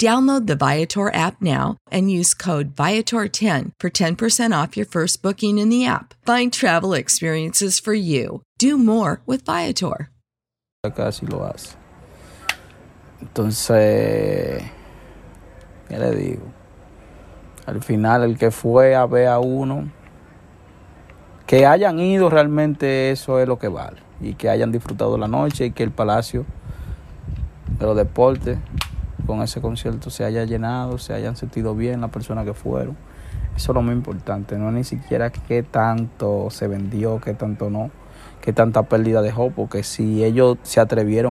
Download the Viator app now and use code Viator10 for 10% off your first booking in the app. Find travel experiences for you. Do more with Viator. Casi lo hace. Entonces, ¿qué le digo? Al final, el que fue a ver a uno, que hayan ido realmente, eso es lo que vale. Y que hayan disfrutado la noche y que el Palacio de los Deportes con ese concierto se haya llenado, se hayan sentido bien las personas que fueron. Eso es lo más importante, no es ni siquiera qué tanto se vendió, qué tanto no, qué tanta pérdida dejó, porque si ellos se atrevieron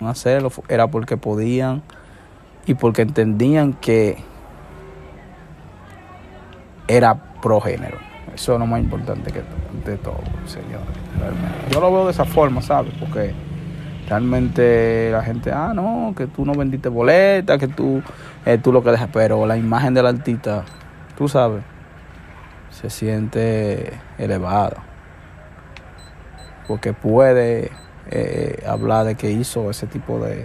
Hacerlo era porque podían y porque entendían que era progénero. Eso es lo más importante que de todo, señores. Yo lo veo de esa forma, ¿sabes? Porque realmente la gente, ah, no, que tú no vendiste boleta, que tú, eh, tú lo que dejas, pero la imagen del artista, tú sabes, se siente elevada. Porque puede eh, hablar de que hizo ese tipo de...